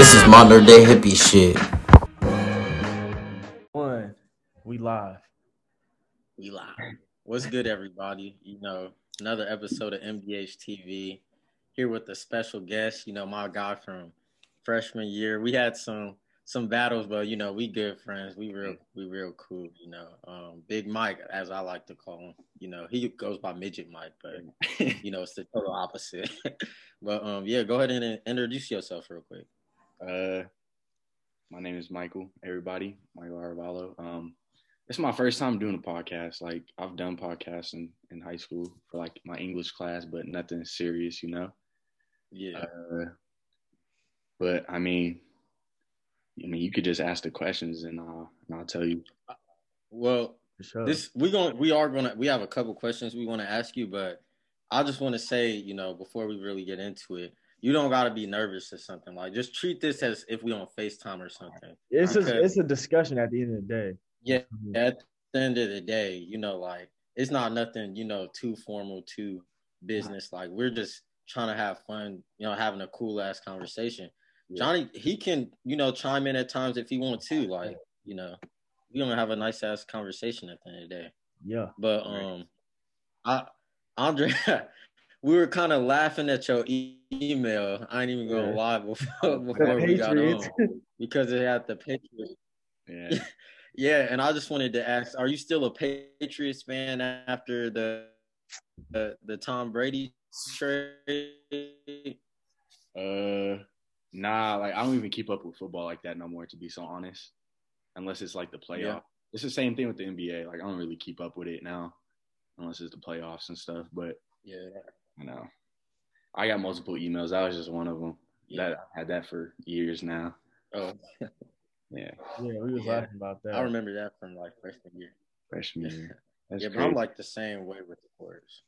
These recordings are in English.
This is modern day hippie shit. One, we live. We live. What's good, everybody? You know, another episode of MDH TV. Here with a special guest. You know, my guy from freshman year. We had some some battles, but you know, we good friends. We real we real cool. You know, um, Big Mike, as I like to call him. You know, he goes by Midget Mike, but you know, it's the total opposite. but um, yeah, go ahead and introduce yourself real quick. Uh, my name is Michael. Everybody, Michael Arvalo. Um, it's my first time doing a podcast. Like I've done podcasts in, in high school for like my English class, but nothing serious, you know. Yeah. Uh, but I mean, I mean, you could just ask the questions and I'll and I'll tell you. Well, sure. This we're going we are gonna we have a couple questions we want to ask you, but I just want to say, you know, before we really get into it, you don't gotta be nervous or something. Like just treat this as if we on FaceTime or something. it's okay. a, it's a discussion at the end of the day. Yeah, at the end of the day, you know, like it's not nothing, you know, too formal, too business. Like we're just trying to have fun, you know, having a cool ass conversation. Yeah. Johnny, he can, you know, chime in at times if he wants to. Like, you know, we gonna have a nice ass conversation at the end of the day. Yeah. But um, I Andre, we were kind of laughing at your e- email. I ain't even gonna Yeah. lie before before we got on because it had the Patriots. Yeah. Yeah, and I just wanted to ask: Are you still a Patriots fan after the the, the Tom Brady trade? Uh, nah, like I don't even keep up with football like that no more. To be so honest, unless it's like the playoff. Yeah. It's the same thing with the NBA. Like I don't really keep up with it now, unless it's the playoffs and stuff. But Yeah, you know, I got multiple emails. That was just one of them. yeah. That I had that for years now. Oh, Yeah, Yeah, we was Yeah. laughing about that. I remember that from like freshman year. freshman year. That's yeah, but. I'm like the same way with the sports,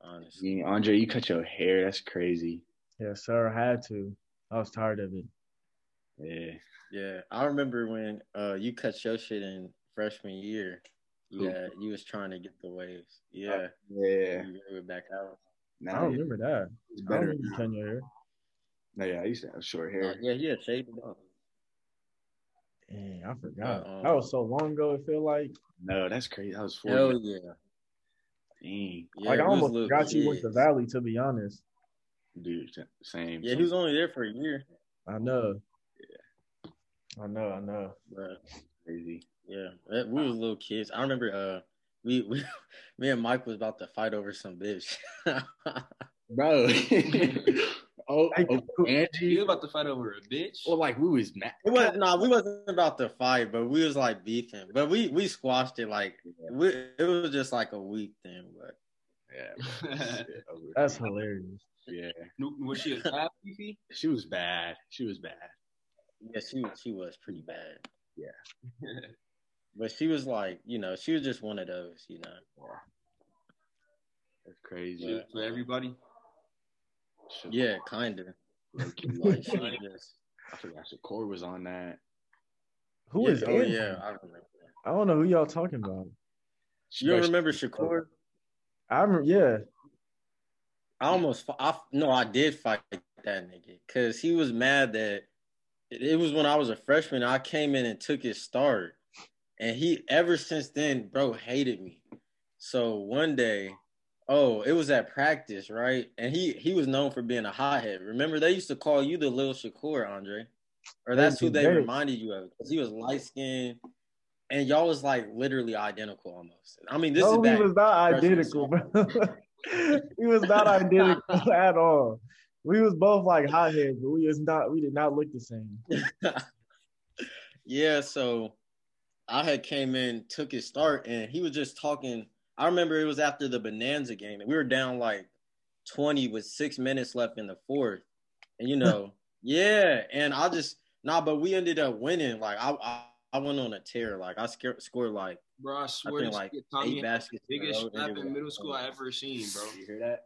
honestly. Yeah, Andre, you cut your hair. That's crazy. Yeah, sir. I had to. I was tired of it. Yeah. Yeah, I remember when uh you cut your shit in freshman year. Yeah, you was trying to get the waves. Yeah, Yeah. you grew it back out. I don't remember that. it's I don't better. remember cutting your hair. No, yeah, I used to have short Uh, hair. yeah, yeah, shaved it up. Dang, I forgot. Uh-uh. that was so long ago. It feel like. No, that's crazy. That was four. Hell years. yeah. Dang, yeah like I almost little forgot you went to. Valley. To be honest, dude. Same. Yeah, he was only there for a year, I know. Yeah. I know. I know. but crazy. yeah, we was little kids. I remember uh we, we me and Mike was about to fight over some bitch. Bro. oh, Hey, oh, who- Angie. about to fight over a bitch? Well, like we was mad. It was no, we wasn't about to fight, but we was like beefing. But we we squashed it like we, it was just like a week thing. But Yeah. That's hilarious. yeah. Was she a bad Fifi? She was bad. She was bad. yeah, she she was pretty bad. Yeah. But she was like, you know, she was just one of those, you know. That's crazy. To, to um, everybody? Shit, Yeah, kind of. low-key, Like Like, she was just. I forgot Shakur was on that. Who yeah, is? Oh Angie? yeah, I remember. I don't know who y'all talking about. You don't Bro, remember Shakur? I remember. Yeah. I almost, I no, I did fight that nigga because he was mad that it it was when I was a freshman. I came in and took his start, and he ever since then, bro, hated me. So one day, oh, it was at practice, right? And he he was known for being a hothead. Remember, they used to call you the little Shakur, Andre, or that's who they reminded you of because he was light skinned. And y'all was like literally identical almost. I mean, this no, is back. was not identical, bro. we was not identical at all. We was both like hotheads, but we was not. We did not look the same. yeah, so I had came in, took his start, and he was just talking. I remember it was after the Bonanza game, and we were down like twenty with six minutes left in the fourth, and you know, yeah, and I just nah, but we ended up winning. Like I, I, I went on a tear. Like I scared, scored like Bro, I swear think like Tommy eight baskets. in biggest row, and strap it was in middle school I ever seen, bro. You hear that?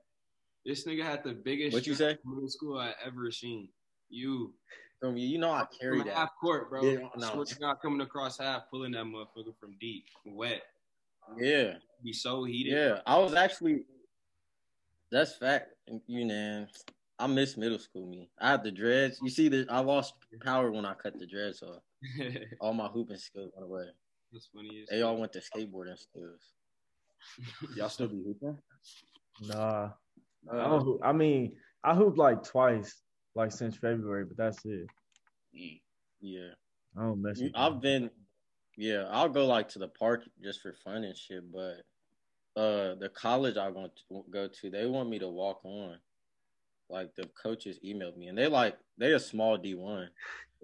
This nigga had the biggest What you say? in middle school I ever seen. You From you, you know I carry from that. half court, bro. Yeah, I no. swear to coming across half, pulling that motherfucker from deep, wet. Yeah, Be so heated. yeah. I was actually. That's fact. You know, I miss middle school me. I had the dreads. You see, the I lost power when I cut the dreads off. All my hooping skills went away. That's funny. As They all went to skateboarding skills. Y'all still be hooping? Nah, I, Uh, don't I mean, I hooped like twice, like since February, but that's it. yeah. I don't mess with I've been, yeah, I'll go like to the park just for fun and shit. But uh, the college I want to go to, they want me to walk on. Like the coaches emailed me, and they like they a small D one.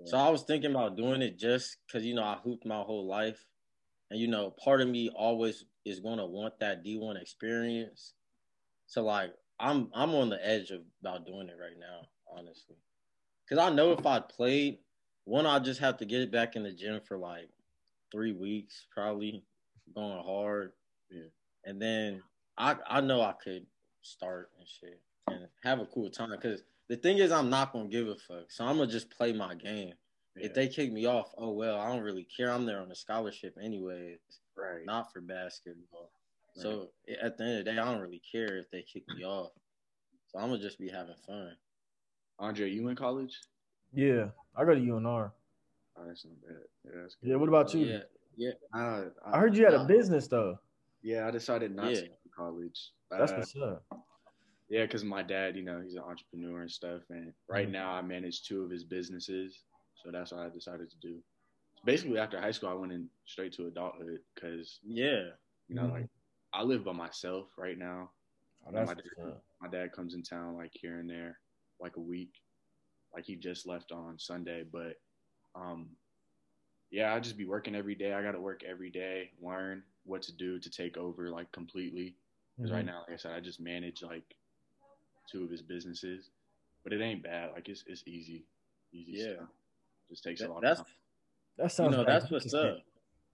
So I was thinking about doing it just because you know I hooped my whole life, and you know part of me always is gonna want that D one experience. So like I'm I'm on the edge of about doing it right now, honestly, because I know if I played, one I just have to get it back in the gym for like three weeks, probably going hard, Yeah. and then I I know I could start and shit and have a cool time because the thing is I'm not gonna give a fuck, so I'm gonna just play my game. Yeah. If they kick me off, oh well, I don't really care. I'm there on a scholarship anyways, right. not for basketball. So at the end of the day, I don't really care if they kick me off. So I'm gonna just be having fun. Andre, you in college? Yeah, I go to UNR. Oh, that's not bad. Yeah, that's good. Yeah, what about you? Yeah, yeah, Uh, I heard you had a business though. Yeah, I decided not Yeah. to go to college. That's Uh, what's up. Yeah, because my dad, you know, he's an entrepreneur and stuff. And right Mhm. now, I manage two of his businesses, so that's what I decided to do. Basically, after high school, I went in straight to adulthood because yeah. you know, Mhm. like I live by myself right now. Oh, that's my dad, my dad comes in town like here and there, like a week. Like he just left on Sunday, but um, yeah, I just be working every day. I got to work every day, learn what to do to take over like completely. Because right Mhm. now, like I said, I just manage like two of his businesses, but it ain't bad. Like it's it's easy, easy Yeah. stuff. Just takes a That- lot that's of time. That you sounds. know that's what's up.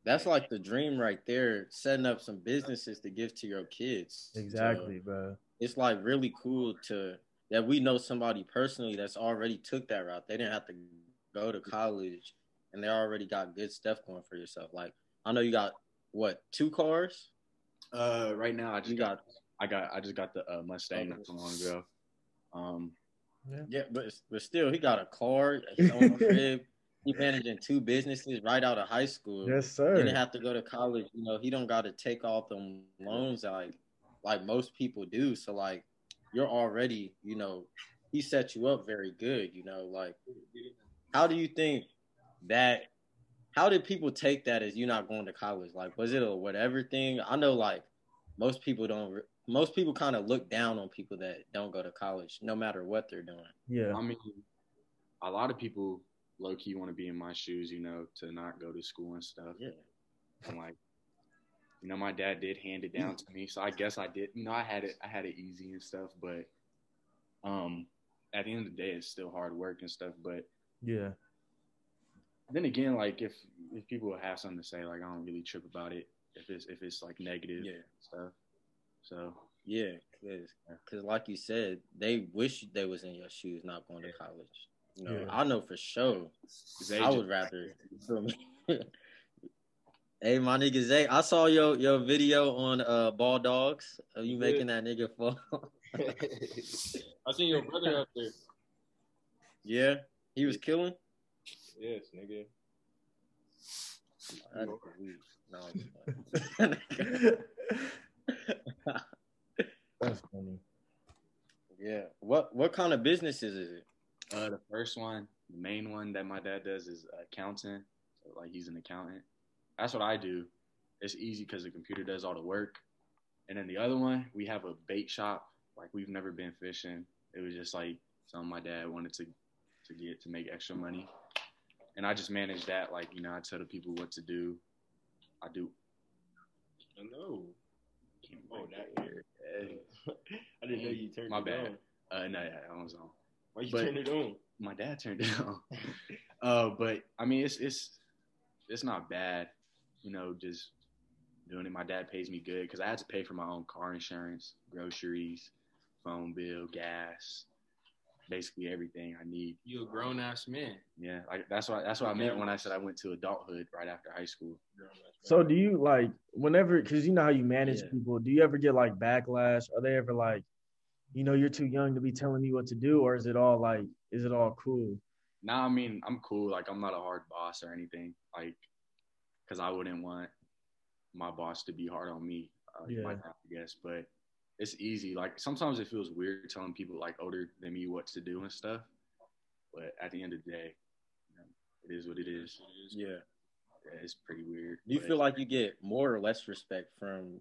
That's like the dream right there. Setting up some businesses to give to your kids. So Exactly, bro. it's like really cool to that we know somebody personally that's already took that route. They didn't have to go to college, and they already got good stuff going for yourself. Like I know you got what two cars? Uh, right now, I just You got, got I got I just got the uh, Mustang not so long ago. Um, yeah, but but still, he got a car, his own crib. He managing two businesses right out of high school. Yes, sir. He didn't have to go to college. You know, he don't got to take all them loans like like most people do. So like, you're already, you know, he set you up very good. You know, like, how do you think that? How did people take that as you not going to college? Like, was it a whatever thing? I know, like, most people don't. Most people kind of look down on people that don't go to college, no matter what they're doing. yeah. I mean, a lot of people low key want to be in my shoes, you know, to not go to school and stuff. Yeah. And like, you know, my dad did hand it down to me, so I guess I did. You know, I had it, I had it easy and stuff, but um, at the end of the day, it's still hard work and stuff. But Yeah. then again, like if if people have something to say, like I don't really trip about it if it's if it's like negative Yeah. stuff. So Yeah, because like you said, they wish they was in your shoes, not going to college. You know, Yeah. I know for sure. Zay I would rather. You feel me? hey, my nigga Zay, I saw your your video on uh Ball Dogs. Of you You making that nigga fall? I seen your brother up there. yeah, he was killing. Yes, nigga. That's. No, I'm just playing. That's funny. yeah. What what kind of businesses is it? Uh, the first one, the main one that my dad does is accounting. So like he's an accountant. That's what I do. It's easy because the computer does all the work. And then the other one, we have a bait shop. Like we've never been fishing. It was just like something my dad wanted to to get to make extra money. And I just manage that. Like you know, I tell the people what to do. I do. I know. Oh, that Here. I didn't know you turned My it bad. on. Uh, no, yeah, I was on. Why you But- turn it on? My dad turned it on. uh, but I mean, it's it's it's not bad, you know. Just doing it. My dad pays me good because I had to pay for my own car insurance, groceries, phone bill, gas, basically everything I need. You a grown ass man. Yeah, like that's what that's what I meant when I said I went to adulthood right after high school. So do you like whenever because you know how you manage Yeah. people, do you ever get like backlash? Are they ever like, you know, you're too young to be telling me what to do, or is it all like is it all cool? Nah, I mean, I'm cool. Like, I'm not a hard boss or anything. Like, because I wouldn't want my boss to be hard on me. Uh, Yeah. my dad, I guess, but it's easy. Like, sometimes it feels weird telling people like older than me what to do and stuff. But at the end of the day, you know, it is what it is. Yeah. Yeah, it's pretty weird. Do you feel like you get more or less respect from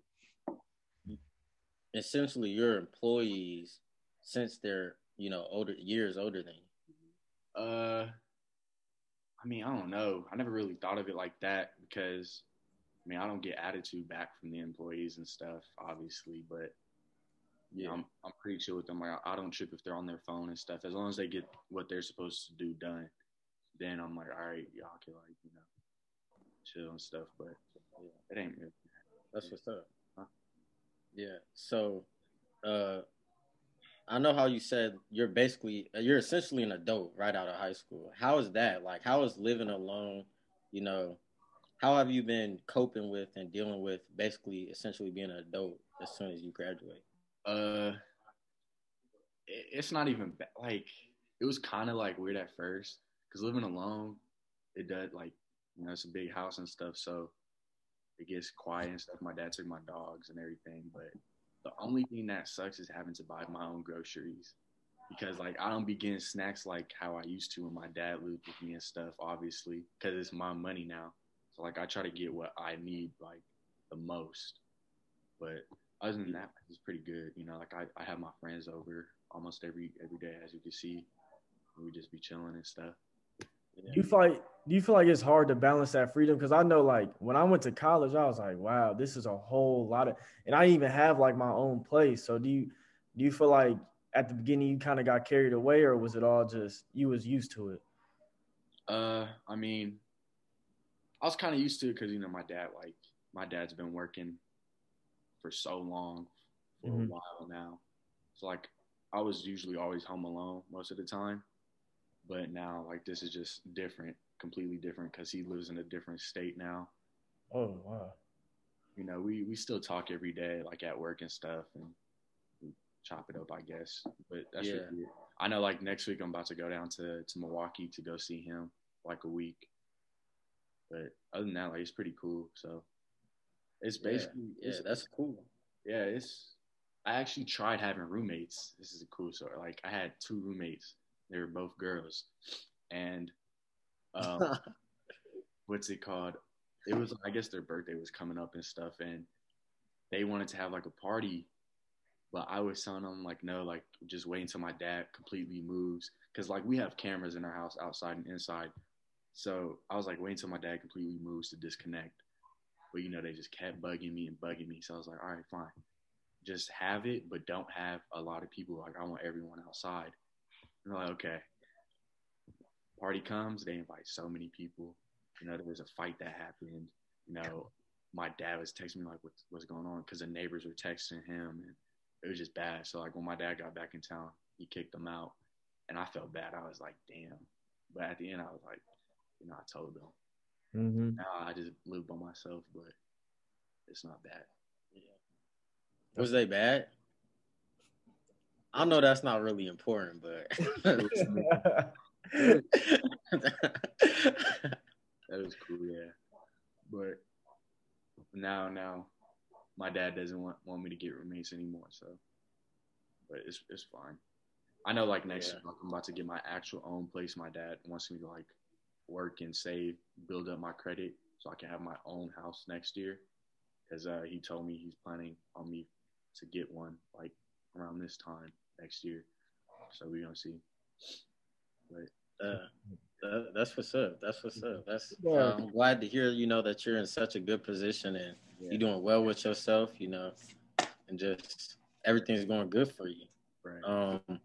essentially your employees since they're you know older years older than you? Uh, I mean, I don't know. I never really thought of it like that because, I mean, I don't get attitude back from the employees and stuff, obviously, but yeah, I'm I'm pretty chill with them. Like, I don't trip if they're on their phone and stuff. As long as they get what they're supposed to do done, then I'm like, all right, y'all can like, you know, chill and stuff. But yeah, it ain't really. That's what's up. Huh? Yeah. So, uh, I know how you said you're basically you're essentially an adult right out of high school. How is that? Like, how is living alone? You know, how have you been coping with and dealing with basically essentially being an adult as soon as you graduate? Uh, it's not even ba- like it was kind of like weird at first because living alone, it does like you know it's a big house and stuff, so it gets quiet and stuff. My dad took my dogs and everything, but the only thing that sucks is having to buy my own groceries because like I don't be getting snacks like how I used to when my dad lived with me and stuff. Obviously, because it's my money now, so like I try to get what I need like the most, but other than that, it's pretty good. You know, like I, I have my friends over almost every every day, as you can see. We just be chilling and stuff. Do you feel like do you feel like it's hard to balance that freedom? Because I know like when I went to college, I was like, wow, this is a whole lot of and I even have like my own place. So do you do you feel like at the beginning you kind of got carried away or was it all just you was used to it? Uh, I mean, I was kind of used to it because you know my dad, like my dad's been working for so long for Mhm. a while now. So like I was usually always home alone most of the time, but now like this is just different, completely different because he lives in a different state now. Oh wow. you know, we we still talk every day, like at work and stuff, and we chop it up, I guess. But that's Yeah. I know, like next week, I'm about to go down to to Milwaukee to go see him, like a week. But other than that, like it's pretty cool. So it's basically, yeah, it's, that's cool. yeah, it's. I actually tried having roommates. This is a cool story. Like I had two roommates. They were both girls, and um, what's it called? It was I guess their birthday was coming up and stuff, and they wanted to have like a party, but I was telling them like no, like just wait until my dad completely moves, because like we have cameras in our house outside and inside, so I was like wait until my dad completely moves to disconnect, but you know they just kept bugging me and bugging me, so I was like all right fine, just have it, but don't have a lot of people. Like I want everyone outside. And they're like okay. Party comes, they invite so many people. You know, there was a fight that happened. You know, my dad was texting me like, "What's what's going on?" Because the neighbors were texting him, and it was just bad. So like when my dad got back in town, he kicked them out, and I felt bad. I was like, "Damn," but at the end, I was like, you know, I told them. Mm-hmm. Now I just live by myself, but it's not bad. Was they bad? I know that's not really important, but That was cool, yeah. But now, now, my dad doesn't want, want me to get roommates anymore. So, but it's it's fine. I know, like next Yeah. year, like, I'm about to get my actual own place. My dad wants me to like work and save, build up my credit, so I can have my own house next year. Because uh, he told me he's planning on me to get one like around this time next year. So we're gonna see. But Uh, that, that's what's up. That's what's up. That's uh, I'm glad to hear. You know that you're in such a good position and Yeah. you're doing well with yourself. You know, and just everything's going good for you. Right. Um,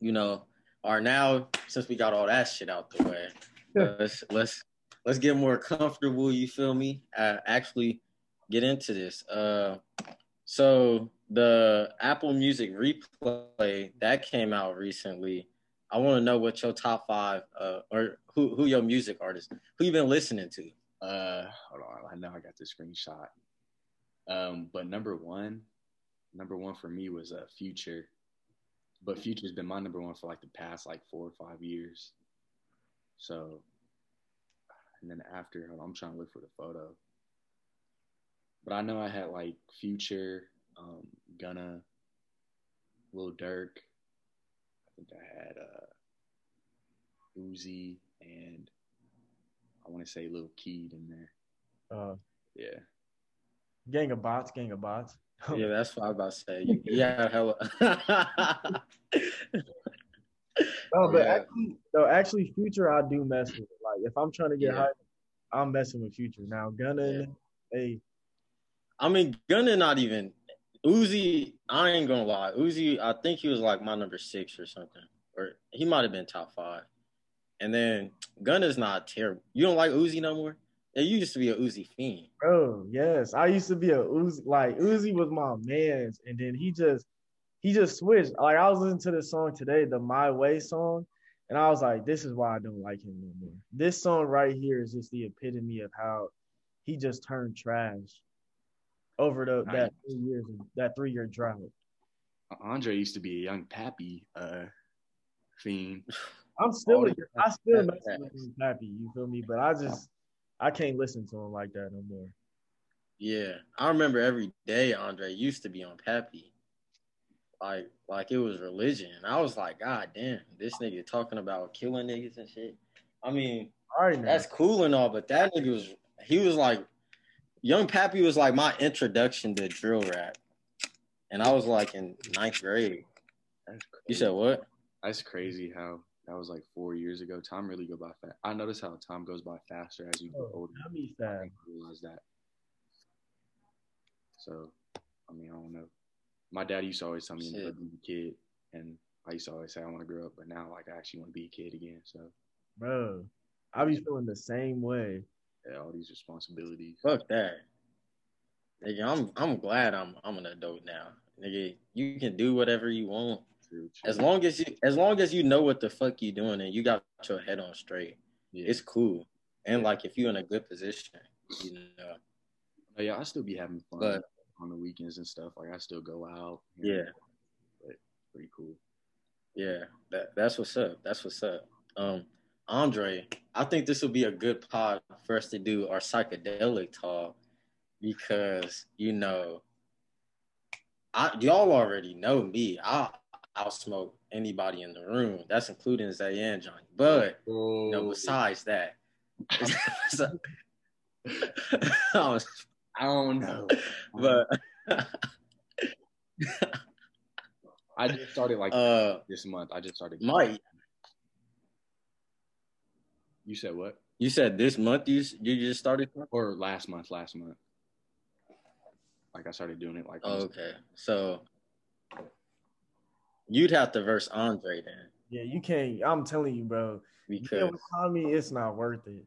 you know, are now since we got all that shit out the way. Let's let's let's get more comfortable. You feel me? Uh, actually, get into this. Uh, so the Apple Music replay that came out recently. I want to know what your top five, uh, or who who your music artist, who you've been listening to. Uh, hold on. I know I got the screenshot. Um, but number one, number one for me was uh, Future. But Future's been my number one for like the past like four or five years. So, and then after, on, I'm trying to look for the photo. But I know I had like Future, um, Gunna, Lil Durk. I think I had uh, Uzi and I want to say Lil Keed in there. Uh, Yeah. gang of bots, gang of bots. Yeah, that's what I was about to say. You, you hella. Oh, but Yeah. actually, no, actually, Future I do mess with. Like, if I'm trying to get Yeah. hype, I'm messing with Future. Now, Gunna, Yeah. hey, I mean, Gunna not even Uzi. I ain't gonna lie, Uzi. I think he was like my number six or something, or he might have been top five. And then Gunna's not terrible. You don't like Uzi no more? Yeah, you used to be a Uzi fiend. bro, yes, I used to be a Uzi. Like Uzi was my man's, and then he just he just switched. Like I was listening to this song today, the My Way song, and I was like, this is why I don't like him no more. This song right here is just the epitome of how he just turned trash over the that three years that three year drought. Andre used to be a young Pappy uh, fiend. I'm still a, I still mess with him happy, you feel me? But I just I can't listen to him like that no more. Yeah, I remember every day Andre used to be on Pappy. Like, like it was religion. I was like, God damn, this nigga talking about killing niggas and shit. I mean, All right. That's cool and all, but that nigga was he was like Young Pappy was like my introduction to drill rap. And I was like in ninth grade. You said what? That's crazy how that was like four years ago. Time really go by fast. I notice how time goes by faster as you get Oh, older. tell me I that. didn't realize that. So, I mean, I don't know. My dad used to always tell me to Shit. be a kid, and I used to always say I want to grow up, but now like I actually want to be a kid again. So, Bro, I be feeling the same way. yeah, all these responsibilities. Fuck that. Nigga, I'm I'm glad I'm I'm an adult now. Nigga, you can do whatever you want. True, true. As long as you as long as you know what the fuck you doing and you got your head on straight, yeah. it's cool. And like if you're in a good position, you know. Oh, yeah, I still be having fun But- on the weekends and stuff. Like I still go out. Yeah. but pretty cool. Yeah, that that's what's up. That's what's up. Um, Andre, I think this will be a good pod for us to do our psychedelic talk because you know, I y'all already know me. I I'll smoke anybody in the room. That's including Zay and Johnny. But you know, besides that, I was- I don't know. but I just started like uh, this month. I just started. Mike, You said what? you said this month you you just started. Or last month? Last month. Like I started doing it like. Oh, okay, so you'd have to verse Andre then Yeah, you can't. I'm telling you, bro. You because get with Tommy, it's not worth it.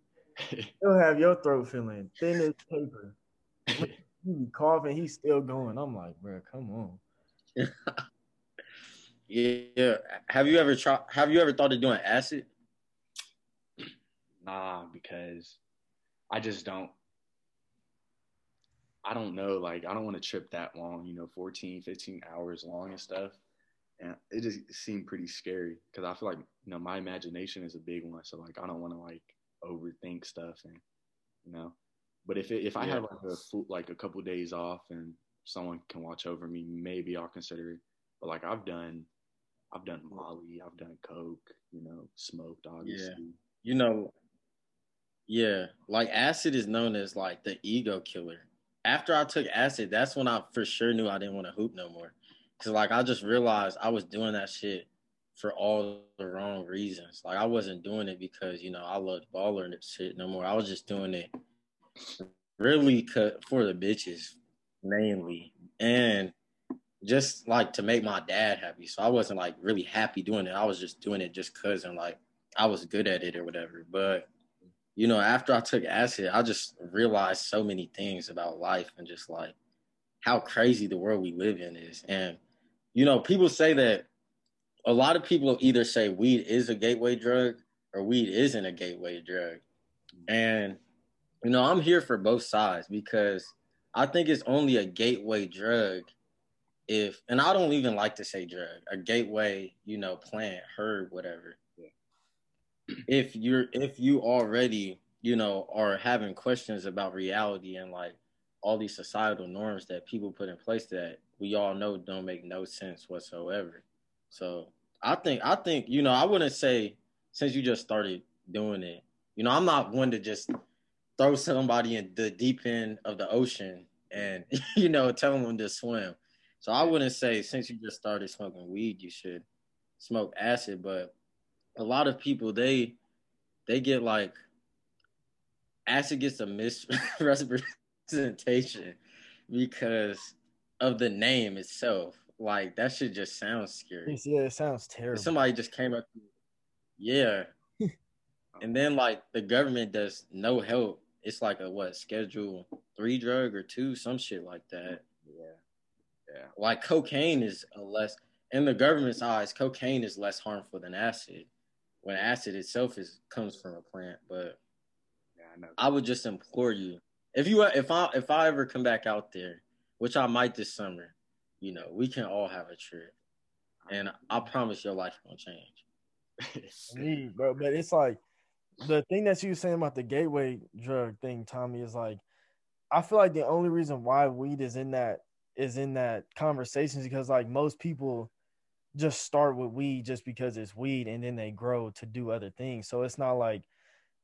You'll have your throat feeling thin as paper. You be coughing, he's still going. I'm like, bro, come on. yeah. Have you ever tried? Have you ever thought of doing acid? nah, because I just don't. I don't know. Like I don't want to trip that long. You know, 14, 15 hours long and stuff. And it just seemed pretty scary because I feel like you know my imagination is a big one. So like I don't want to like overthink stuff and you know. But if it, if I Yeah. have like a like a couple days off and someone can watch over me, maybe I'll consider it. But like I've done, I've done mm. Molly, I've done Coke, you know, smoked obviously. You know, yeah. Like acid is known as like the ego killer. After I took acid, that's when I for sure knew I didn't want to hoop no more. Cause like I just realized I was doing that shit for all the wrong reasons. Like I wasn't doing it because you know I loved baller and shit no more. I was just doing it really cut for the bitches mainly, and just like to make my dad happy. So I wasn't like really happy doing it. I was just doing it just cause and like I was good at it or whatever. But you know, after I took acid, I just realized so many things about life and just like how crazy the world we live in is. And you know, people say that a lot of people either say weed is a gateway drug or weed isn't a gateway drug. And you know, I'm here for both sides because I think it's only a gateway drug if and I don't even like to say drug, a gateway, you know, plant, herb, whatever. Yeah. If you're if you already, you know, are having questions about reality and like all these societal norms that people put in place that we all know don't make no sense whatsoever. So I think I think, you know, I wouldn't say since you just started doing it, you know, I'm not one to just throw somebody in the deep end of the ocean and, you know, tell them to swim so I wouldn't say since you just started smoking weed, you should smoke acid. But a lot of people they they get like acid gets a misrepresentation because of the name itself. Like that should just sound scary. Yeah, it sounds terrible. somebody just came up, yeah, and then like the government does no help. It's like a what schedule three drug or two, some shit like that. Yeah. Yeah. Like cocaine is a less in the government's eyes, cocaine is less harmful than acid. When acid itself is comes from a plant, but yeah, I know. I would just implore you if you if I if I ever come back out there, which I might this summer, you know, we can all have a trip, and I promise your life won't change. Me, bro, but it's like the thing that you were saying about the gateway drug thing, Tommy, is like I feel like the only reason why weed is in that is in that conversation is because like most people just start with weed just because it's weed and then they grow to do other things. So it's not like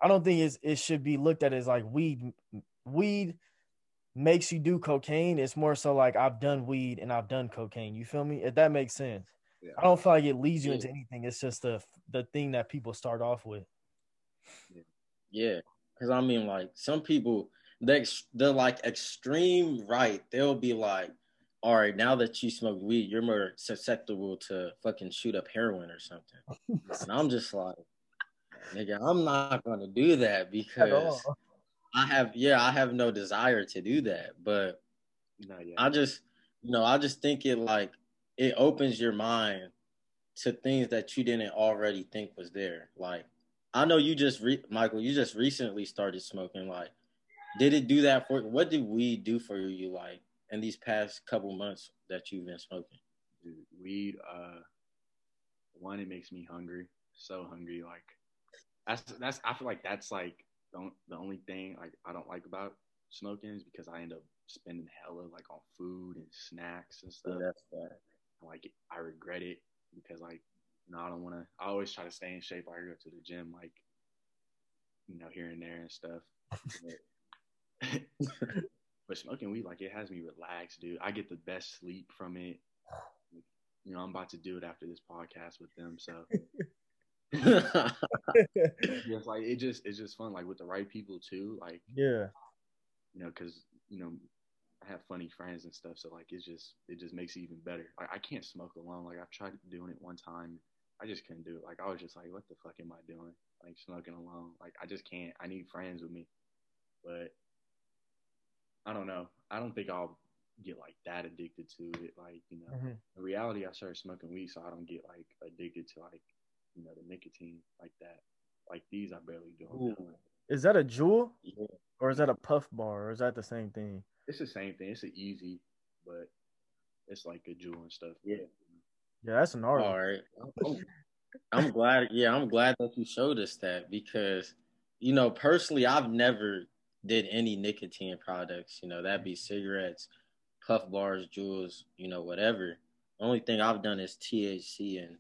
I don't think it's, it should be looked at as like weed weed makes you do cocaine. It's more so like I've done weed and I've done cocaine. You feel me? If that makes sense. Yeah. I don't feel like it leads you into anything. It's just the the thing that people start off with. Yeah, because I mean, like some people, they they're like extreme right. They'll be like, all right, now that you smoke weed, you're more susceptible to fucking shoot up heroin or something. and I'm just like, nigga, I'm not gonna do that because I have, yeah, I have no desire to do that. But I just, you know, I just think it like it opens your mind to things that you didn't already think was there. Like, I know you just, re- Michael, you just recently started smoking. Like, did it do that for? What did weed do for you? Like, in these past couple months that you've been smoking? Dude, weed, uh, one, it makes me hungry, so hungry. Like that's that's I feel like that's like the, the only thing like I don't like about smoking is because I end up spending hella like on food and snacks and stuff. Yeah, that's bad. Like I regret it because like you know I don't want to. I always try to stay in shape. I go to the gym like you know here and there and stuff. But smoking weed, like it has me relaxed, dude. I get the best sleep from it. You know, I'm about to do it after this podcast with them, so just like it just it's just fun, like with the right people too. Like yeah, you know, because you know I have funny friends and stuff, so like it's just it just makes it even better. Like I can't smoke alone. Like I've tried doing it one time, I just couldn't do it. Like I was just like, what the fuck am I doing? Like smoking alone. Like I just can't. I need friends with me. But I don't know. I don't think I'll get like that addicted to it. Like, you know, mm-hmm. in reality, I started smoking weed, so I don't get like addicted to like, you know, the nicotine like that. Like these, I barely do. Is that a Juul? Yeah. Or is that a puff bar? Or is that the same thing? It's the same thing. It's an easy, but it's like a Juul and stuff. Yeah. Yeah, that's an art. All right. I'm glad. Yeah, I'm glad that you showed us that because, you know, personally, I've never did any nicotine products, you know, that'd be cigarettes, puff bars, Juuls, you know, whatever. The only thing I've done is THC and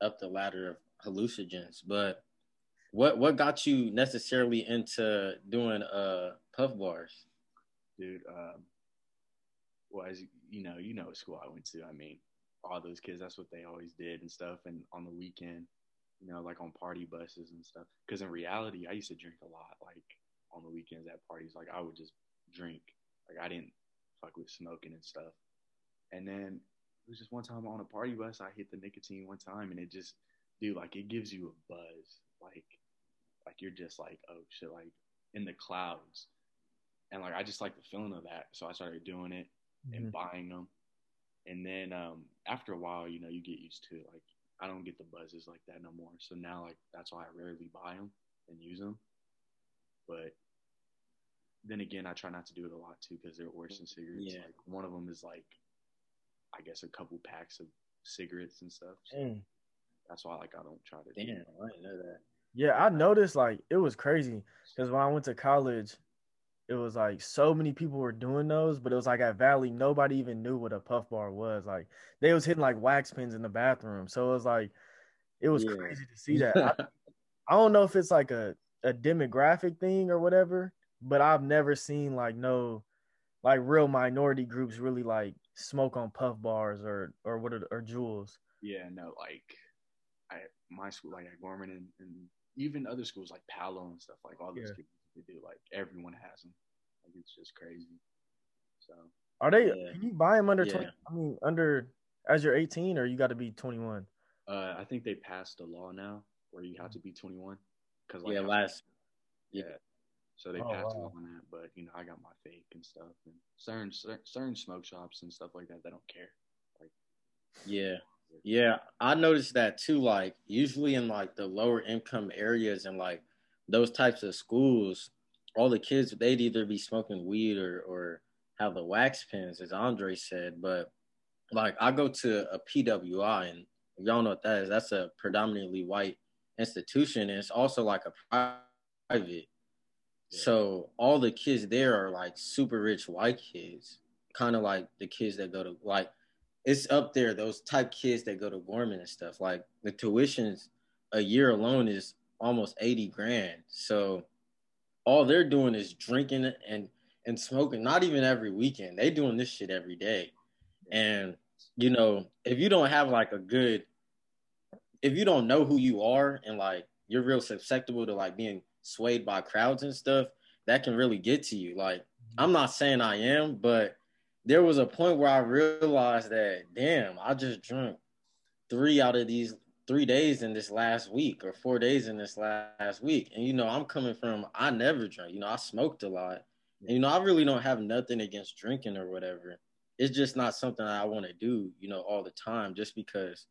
up the ladder of hallucinogens. But what what got you necessarily into doing uh puff bars? Dude, um, well as you know, you know what school I went to. I mean, all those kids, that's what they always did and stuff. And on the weekend, you know, like on party buses and stuff. Because in reality, I used to drink a lot, like on the weekends at parties. Like I would just drink. Like I didn't fuck with smoking and stuff. And then it was just one time on a party bus, I hit the nicotine one time, and it just, dude, like it gives you a buzz, like, like you're just like, oh shit, like in the clouds, and like I just like the feeling of that. So I started doing it and Mhm. buying them, and then um, after a while, you know, you get used to it. Like I don't get the buzzes like that no more. So now, like that's why I rarely buy them and use them. But then again, I try not to do it a lot too because they're worse than cigarettes. Yeah. Like one of them is like, I guess a couple packs of cigarettes and stuff. So Dang. that's why like I don't try to. Damn, it. I didn't know that. Yeah, I noticed like it was crazy because when I went to college, it was like so many people were doing those, but it was like at Valley, nobody even knew what a puff bar was. Like they was hitting like wax pens in the bathroom, so it was like it was Yeah. crazy to see that. I, I don't know if it's like a a demographic thing or whatever, but I've never seen like no like real minority groups really like smoke on puff bars or or what are, or Juuls. Yeah, no, like I my school, like at Gorman and, and even other schools like Palo and stuff, like all those Yeah. kids they do, like everyone has them. Like it's just crazy. So Are they? Yeah. Can you buy them under Yeah. twenty? I mean, under as you're 18, or you got to be 21. uh, I think they passed a law now where you have to be 21. Cause yeah, last. yeah. So they Oh, passed a wow. law on that, but you know I got my fake and stuff, and certain certain smoke shops and stuff like that, they don't care. Yeah. Yeah, I noticed that too. Like usually in like the lower income areas and like those types of schools, all the kids they'd either be smoking weed or or have the wax pens, as Andre said. But like I go to a PWI and y'all know what that is. That's a predominantly white institution and it's also like a private. So all the kids there are like super rich white kids, kind of like the kids that go to like it's up there. Those type kids that go to Gorman and stuff. Like the tuitions a year alone is almost eighty grand. So all they're doing is drinking and and smoking. Not even every weekend. They doing this shit every day. And you know, if you don't have like a good, if you don't know who you are and like you're real susceptible to like being swayed by crowds and stuff, that can really get to you. Like I'm not saying I am, but there was a point where I realized that damn, I just drank three out of these three days in this last week or four days in this last week. And you know, I'm coming from I never drank. You know, I smoked a lot. And you know, I really don't have nothing against drinking or whatever. It's just not something I want to do, you know, all the time just because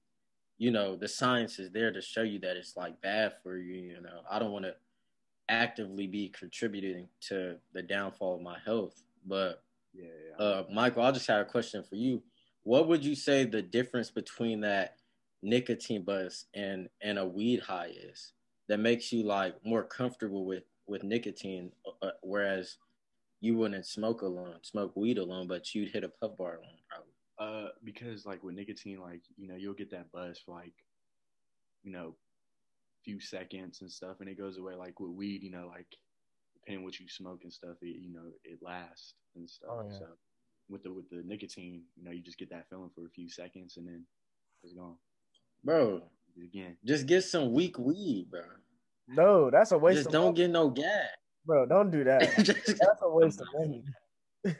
you know, the science is there to show you that it's like bad for you, you know. I don't want to actively be contributing to the downfall of my health, but Yeah, yeah. uh, Michael, I just had a question for you. What would you say the difference between that nicotine buzz and and a weed high is that makes you like more comfortable with with nicotine, uh, whereas you wouldn't smoke alone, smoke weed alone, but you'd hit a puff bar alone, probably. Uh, because like with nicotine, like you know, you'll get that buzz for like, you know, few seconds and stuff, and it goes away. Like with weed, you know, like depending what you smoke and stuff, it you know it lasts and stuff. Oh, yeah. So with the with the nicotine, you know, you just get that feeling for a few seconds and then it's gone Bro, again. just get some weak weed, bro. No, that's a waste. Just of don't money. get no gas. bro. Don't do that. That's a waste of money.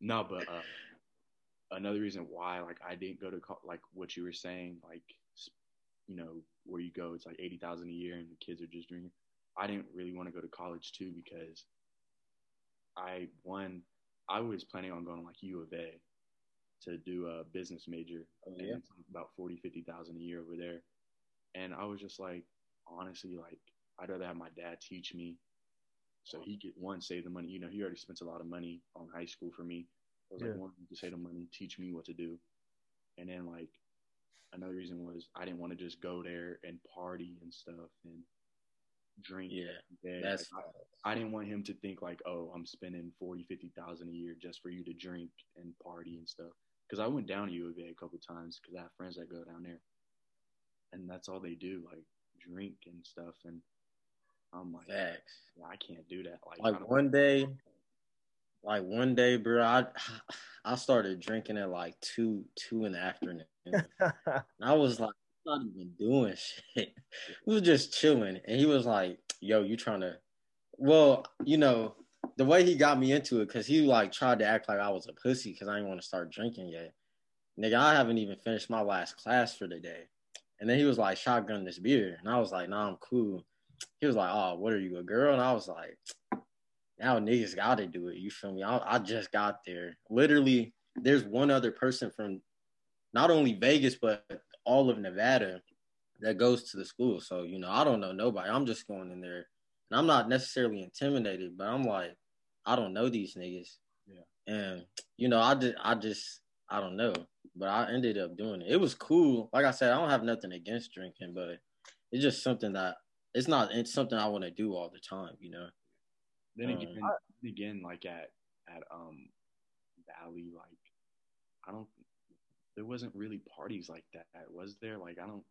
No, but uh, another reason why like I didn't go to co- like what you were saying, like you know where you go, it's like eighty thousand a year, and the kids are just drinking. I didn't really want to go to college too because I one I was planning on going to like U of A to do a business major, Oh, yeah? about forty fifty thousand a year over there, and I was just like honestly like I'd rather have my dad teach me so he could one save the money. You know, he already spent a lot of money on high school for me. I was Yeah. like, one, could save the money, teach me what to do, and then like another reason was I didn't want to just go there and party and stuff and drink. Yeah. That's Like, I, I didn't want him to think like, oh, I'm spending forty, fifty thousand a year just for you to drink and party and stuff. Because I went down to U of A a couple times because I have friends that go down there, and that's all they do, like drink and stuff. And I'm like, facts. yeah, I can't do that. Like, Like one day, like one day, bro, I I started drinking at like two two in the afternoon. and I was like, I'm not even doing shit. We was just chilling, and he was like, "Yo, you trying to?" Well, you know, the way he got me into it, cause he like tried to act like I was a pussy, cause I didn't want to start drinking yet. Nigga, I haven't even finished my last class for the day, and then he was like, "Shotgun this beer," and I was like, "Nah, I'm cool." He was like, "Oh, what are you, a girl?" And I was like, now niggas got to do it. You feel me? I, I just got there. Literally, there's one other person from not only Vegas but all of Nevada that goes to the school. So you know, I don't know nobody. I'm just going in there, and I'm not necessarily intimidated, but I'm like, I don't know these niggas. Yeah. And you know, I just, I just, I don't know, but I ended up doing it. It was cool. Like I said, I don't have nothing against drinking, but it's just something that it's not. It's something I want to do all the time. You know. Then Um, again, again, like at at um Valley, like I don't. There wasn't really parties like that, was there? Like I don't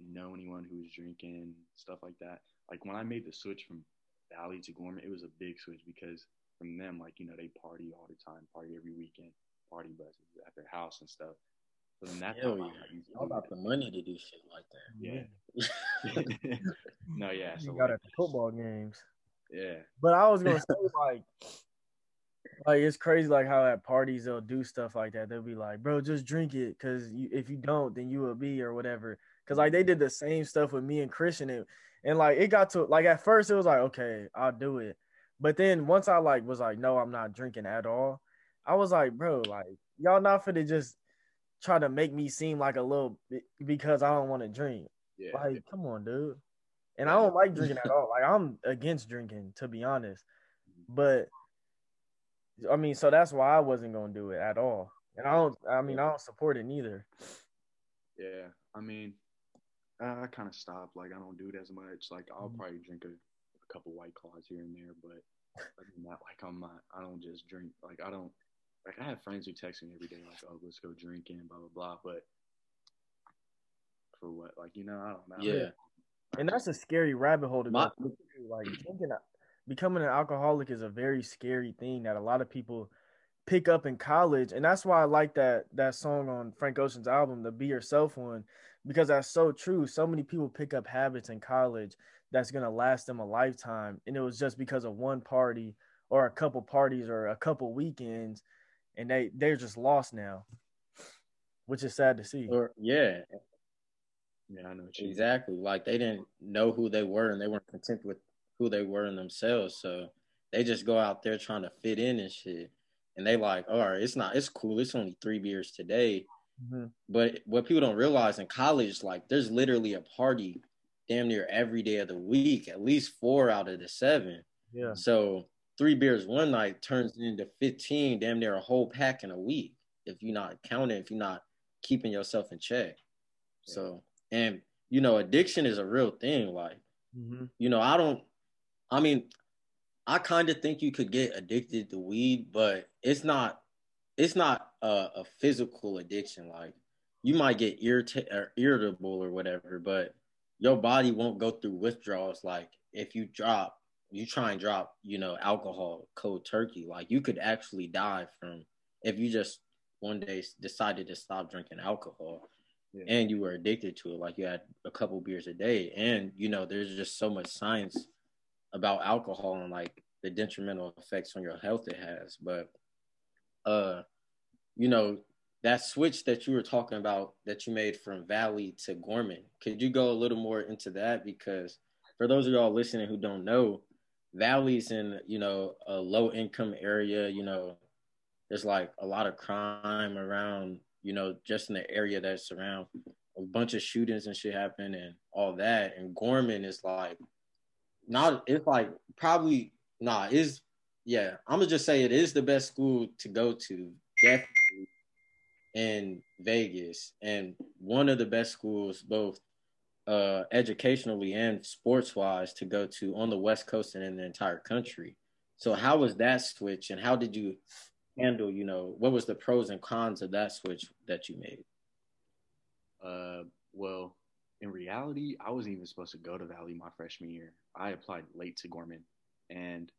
know anyone who was drinking stuff like that. Like when I made the switch from Valley to Gorman, it was a big switch because from them, like you know, they party all the time, party every weekend, party buses at their house and stuff. So then that Hell time yeah. got used Y'all got the money to do shit like that. Yeah. no, yeah. So you got like, at the football games. yeah, But I was gonna say like, like it's crazy like how at parties they'll do stuff like that. They'll be like, "Bro, just drink it, cause you, if you don't, then you will be or whatever." Cause like they did the same stuff with me and Christian, and, and like it got to like at first it was like, okay, I'll do it, but then once I like was like, no, I'm not drinking at all. I was like, bro, like y'all not finna just try to make me seem like a little because I don't want to drink. yeah. Like, come on, dude. And I don't like drinking at all. Like, I'm against drinking, to be honest. But I mean, so that's why I wasn't gonna do it at all. And I don't. I mean, I don't support it neither. Yeah, I mean, I, kind of stopped. Like, I don't do it as much. Like, I'll Mhm. probably drink a, a couple white claws here and there, but other than that, like, I'm not. I don't just drink. Like, I don't. Like, I have friends who text me every day, like, "Oh, let's go drinking," blah blah blah. But for what? Like, you know, I don't know. Yeah. And that's a scary rabbit hole to My- go through. Like drinking, becoming an alcoholic is a very scary thing that a lot of people pick up in college, and that's why I like that that song on Frank Ocean's album, the "Be Yourself" one, because that's so true. So many people pick up habits in college that's gonna last them a lifetime, and it was just because of one party or a couple parties or a couple weekends, and they they're just lost now, which is sad to see. Or yeah, Yeah, I know. What you mean. exactly. Like they didn't know who they were and they weren't content with who they were in themselves. So they just go out there trying to fit in and shit. And they like, all right, it's not, it's cool. It's only three beers today. Mhm. But what people don't realize in college, like there's literally a party damn near every day of the week, at least four out of the seven. Yeah. So three beers one night turns into 15, damn near a whole pack in a week. If you're not counting, if you're not keeping yourself in check. So, and you know, addiction is a real thing. Like, hmm you know, I don't, I mean, I kind of think you could get addicted to weed, but it's not, it's not a, a physical addiction. Like, you might get or irritable or whatever, but your body won't go through withdrawals. Like, if you drop, you try and drop, you know, alcohol cold turkey, like you could actually die from if you just one day decided to stop drinking alcohol Yeah. and you were addicted to it like you had a couple beers a day and you know there's just so much science about alcohol and like the detrimental effects on your health it has but uh you know that switch that you were talking about that you made from valley to gorman could you go a little more into that? Because for those of y'all listening who don't know valley's in you know a low income area you know there's like a lot of crime around you know just in the area that's around a bunch of shootings and shit happen and all that. And gorman is like not it's like probably nah is yeah i'm gonna just say it is the best school to go to definitely in vegas and one of the best schools both uh educationally and sports wise to go to on the west coast and in the entire country so how was that switch and how did you handle you know what was the pros and cons of that switch that you made Uh, well, in reality, I wasn't even supposed to go to Valley my freshman year. I applied late to Gorman, and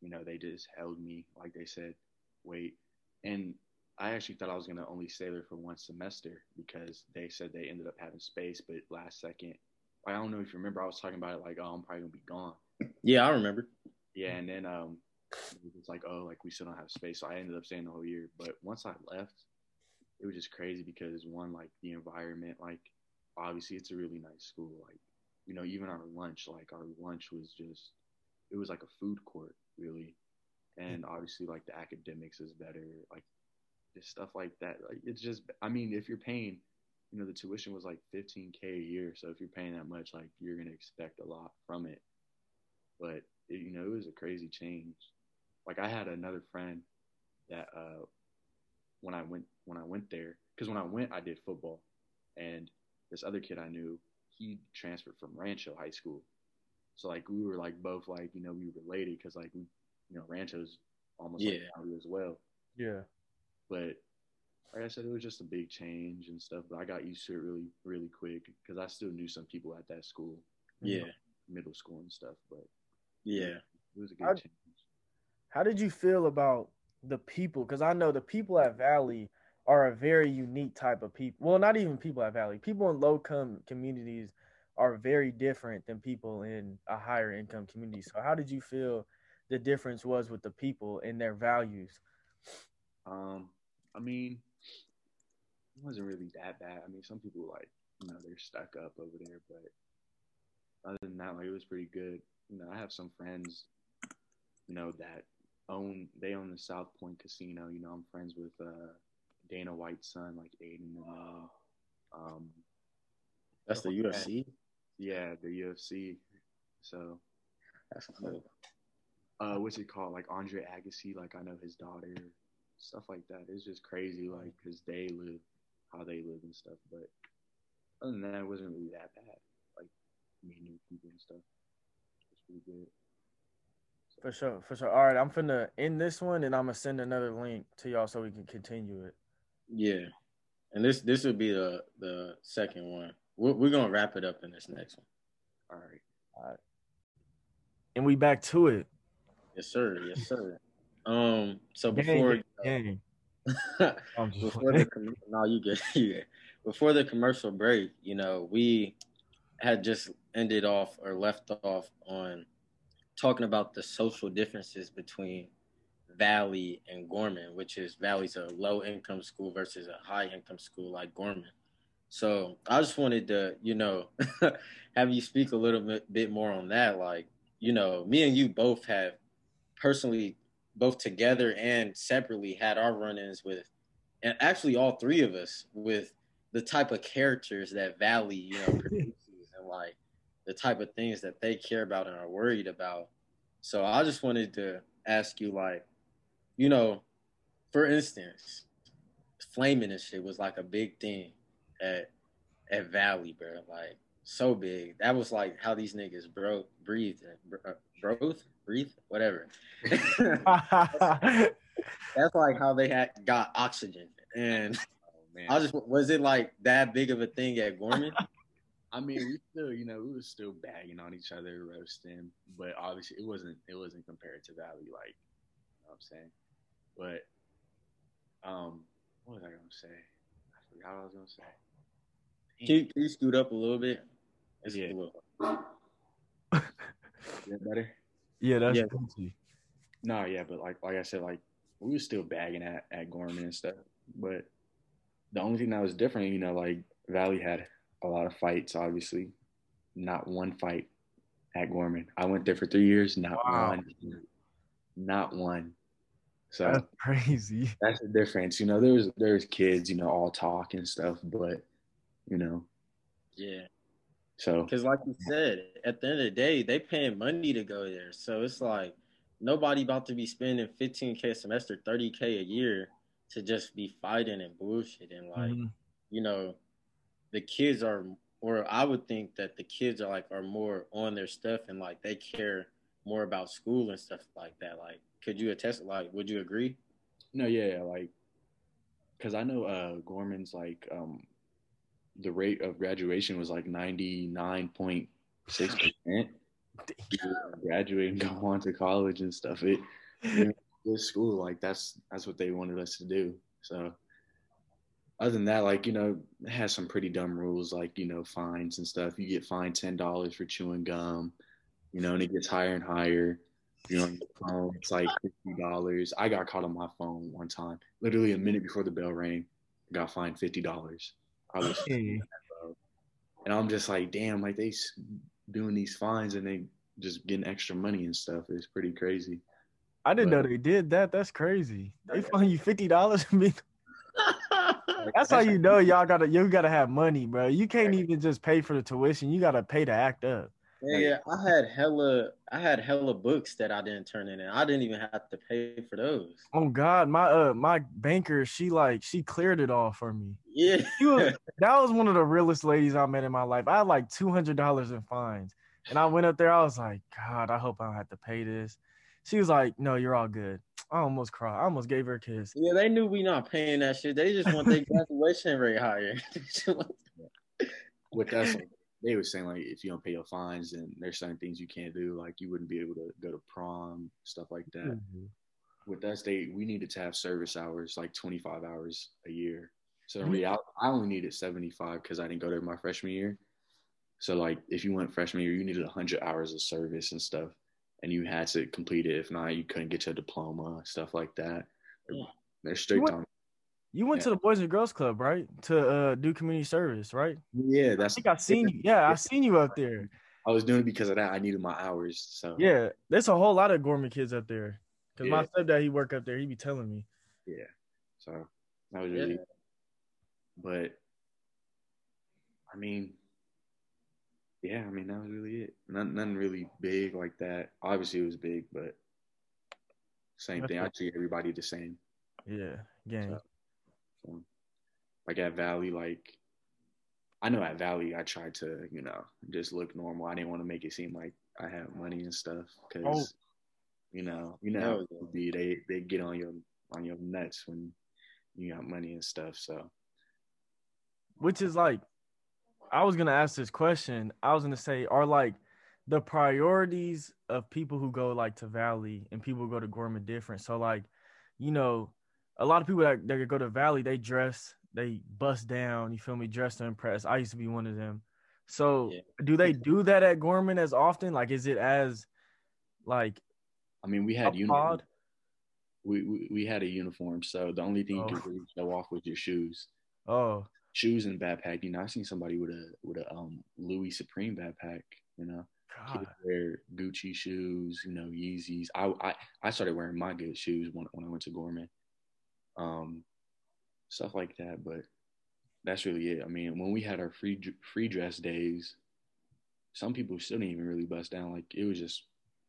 you know they just held me. Like they said, wait. And I actually thought I was gonna only stay there for one semester because they said they ended up having space, but last second, I don't know if you remember, I was talking about it like, oh, I'm probably gonna be gone. Yeah, I remember. Yeah, and then um, it was like, oh, like we still don't have space, so I ended up staying the whole year. But once I left, it was just crazy because one, like the environment, like obviously it's a really nice school, like you know, even our lunch, like our lunch was just, it was like a food court, really, and obviously like the academics is better, like just stuff like that. Like it's just, I mean, if you're paying, you know, the tuition was like 15k a year, so if you're paying that much, like you're gonna expect a lot from it. But it, you know, it was a crazy change. Like I had another friend that uh, when I went when I went there, because when I went, I did football, and this other kid I knew, he transferred from Rancho High School. So like we were like both like you know we related because like we you know Rancho's almost like Yeah. Valley as well. Yeah. But like I said, it was just a big change and stuff. But I got used to it really really quick because I still knew some people at that school, Yeah, middle school and stuff. But yeah. it was a good I- change. How did you feel about the people? Because I know the people at Valley are a very unique type of people. Well, not even people at Valley. People in low income communities are very different than people in a higher income community. So, how did you feel the difference was with the people and their values? Um, I mean, it wasn't really that bad. I mean, some people like, you know, they're stuck up over there, but other than that, like, it was pretty good. You know, I have some friends, you know, that own they own the South Point Casino. You know, I'm friends with uh, Dana White's son, like Aiden and them. Um, That's the UFC. yeah, the UFC. So, That's cool. uh, what's it called? Like Andre Agassi, like I know his daughter, stuff like that. It's just crazy, like because they live how they live and stuff. But other than that, it wasn't really that bad. Like meeting new people and stuff. It's pretty good. For sure, for sure. All right, I'm finna end this one and I'm gonna send another link to y'all so we can continue it. Yeah, and this this would be the the second one. We're, we're gonna wrap it up in this next one. All right. And we back to it. Yes, sir. Yes, sir. Um. So before gang. I'm just before the com- no, you get you get before the commercial break. You know, we had just ended off or left off on talking about the social differences between Valley and Gorman, which is Valley's a low income school versus a high income school like Gorman. So I just wanted to, you know, have you speak a little bit, bit more on that. Like, you know, me and you both have personally, both together and separately, had our run ins with, and actually all three of us, with the type of characters that Valley, you know, produces and like the type of things that they care about and are worried about. So I just wanted to ask you, like, you know, for instance, flaming and shit was like a big thing at at Valley, bro. Like so big. That was like how these niggas broke breathed, bro, broth, breathe, whatever. That's like how they had got oxygen. And Oh man. I just was it like that big of a thing at Gorman? I mean, we still, you know, we was still bagging on each other, roasting, but obviously it wasn't, it wasn't compared to Valley, like, you know what I'm saying? But, um, what was I gonna say? I forgot what I was gonna say. Can you, can you scoot up a little bit? It's Yeah. a Is that better? Yeah, that's Yeah. crazy. No, yeah, but like, like I said, like we were still bagging at at Gorman and stuff, but the only thing that was different, you know, like Valley had a lot of fights, obviously, not one fight at Gorman. I went there for three years, not Wow. one, not one. So That's crazy. that's the difference. You know, there's there's kids, you know, all talk and stuff, but you know, Yeah. So Because, like you said, at the end of the day, they paying money to go there. So it's like nobody about to be spending 15k a semester, 30k a year to just be fighting and bullshit. And like, Mhm. you know, the kids are, or I would think that the kids are like are more on their stuff and like they care more about school and stuff like that. Like, could you attest? Like, would you agree? no, yeah, yeah, like because I know uh Gorman's like um the rate of graduation was like ninety nine point six percent. Graduate and go on to college and stuff. It good school. Like that's that's what they wanted us to do. So other than that, like you know, it has some pretty dumb rules, like you know, fines and stuff. You get fined ten dollars for chewing gum, you know, and it gets higher and higher. You know, phone, it's like fifty dollars. I got caught on my phone one time, literally a minute before the bell rang. I got fined fifty dollars. I was, Hey. and I'm just like, damn, like they doing these fines and they just getting extra money and stuff. It's pretty crazy. I didn't know they did that. That's crazy. They fine you fifty dollars. That's how you know y'all gotta you gotta have money, bro. You can't even just pay for the tuition. You gotta pay to act up. Yeah, yeah, I had hella, I had hella books that I didn't turn in, and I didn't even have to pay for those. Oh God, my uh my banker, she like she cleared it all for me. Yeah, She was, that was one of the realest ladies I met in my life. I had like two hundred dollars in fines, and I went up there. I was like, God, I hope I don't have to pay this. She was like, No, you're all good. I almost cried. I almost gave her a kiss. yeah, they knew we not paying that shit. They just want their graduation rate higher. with us, they were saying like if you don't pay your fines, then there's certain things you can't do. Like you wouldn't be able to go to prom, stuff like that. Mm-hmm. With us, they we needed to have service hours, like 25 hours a year. So in Mhm. reality, I only needed 75 because I didn't go there my freshman year. So like if you went freshman year, you needed 100 hours of service and stuff, and you had to complete it. If not, you couldn't get your diploma, stuff like that. Yeah. They're strict on. You went Yeah. to the Boys and Girls Club, right? To uh do community service, right? Yeah, that's. I think I seen you. Yeah, I seen you up there. I was doing it because of that. I needed my hours. So Yeah, there's a whole lot of Gorman kids up there. Cause my Yeah. stepdad, he work up there. He be telling me. Yeah. So that was Yeah. Really, but I mean, yeah, I mean, that was really it. Nothing, nothing really big like that. Obviously, it was big, but same thing. I treat everybody the same. Yeah, gang. So, so, like at Valley, like, I know at Valley, I tried to, you know, just look normal. I didn't want to make it seem like I have money and stuff because, oh. you know, you know, how Oh, it would be they they get on your on your nuts when you got money and stuff. So Which is like, I was gonna ask this question. I was gonna say, are like the priorities of people who go like to Valley and people who go to Gorman different? So like, you know, a lot of people that, that go to Valley, they dress, they bust down. You feel me? Dress to impress. I used to be one of them. So Yeah. do they do that at Gorman as often? Like, is it as like I mean, we had uniform. We, we we had a uniform, so the only thing Oh. you could really show off was your shoes. Oh, Shoes and backpack. You know, I seen somebody with a with a um Louis Supreme backpack. You know, God. wear Gucci shoes. You know, Yeezys. I I, I started wearing my good shoes when when I went to Gorman. Um, stuff like that. But that's really it. I mean, when we had our free free dress days, some people still didn't even really bust down. Like it was just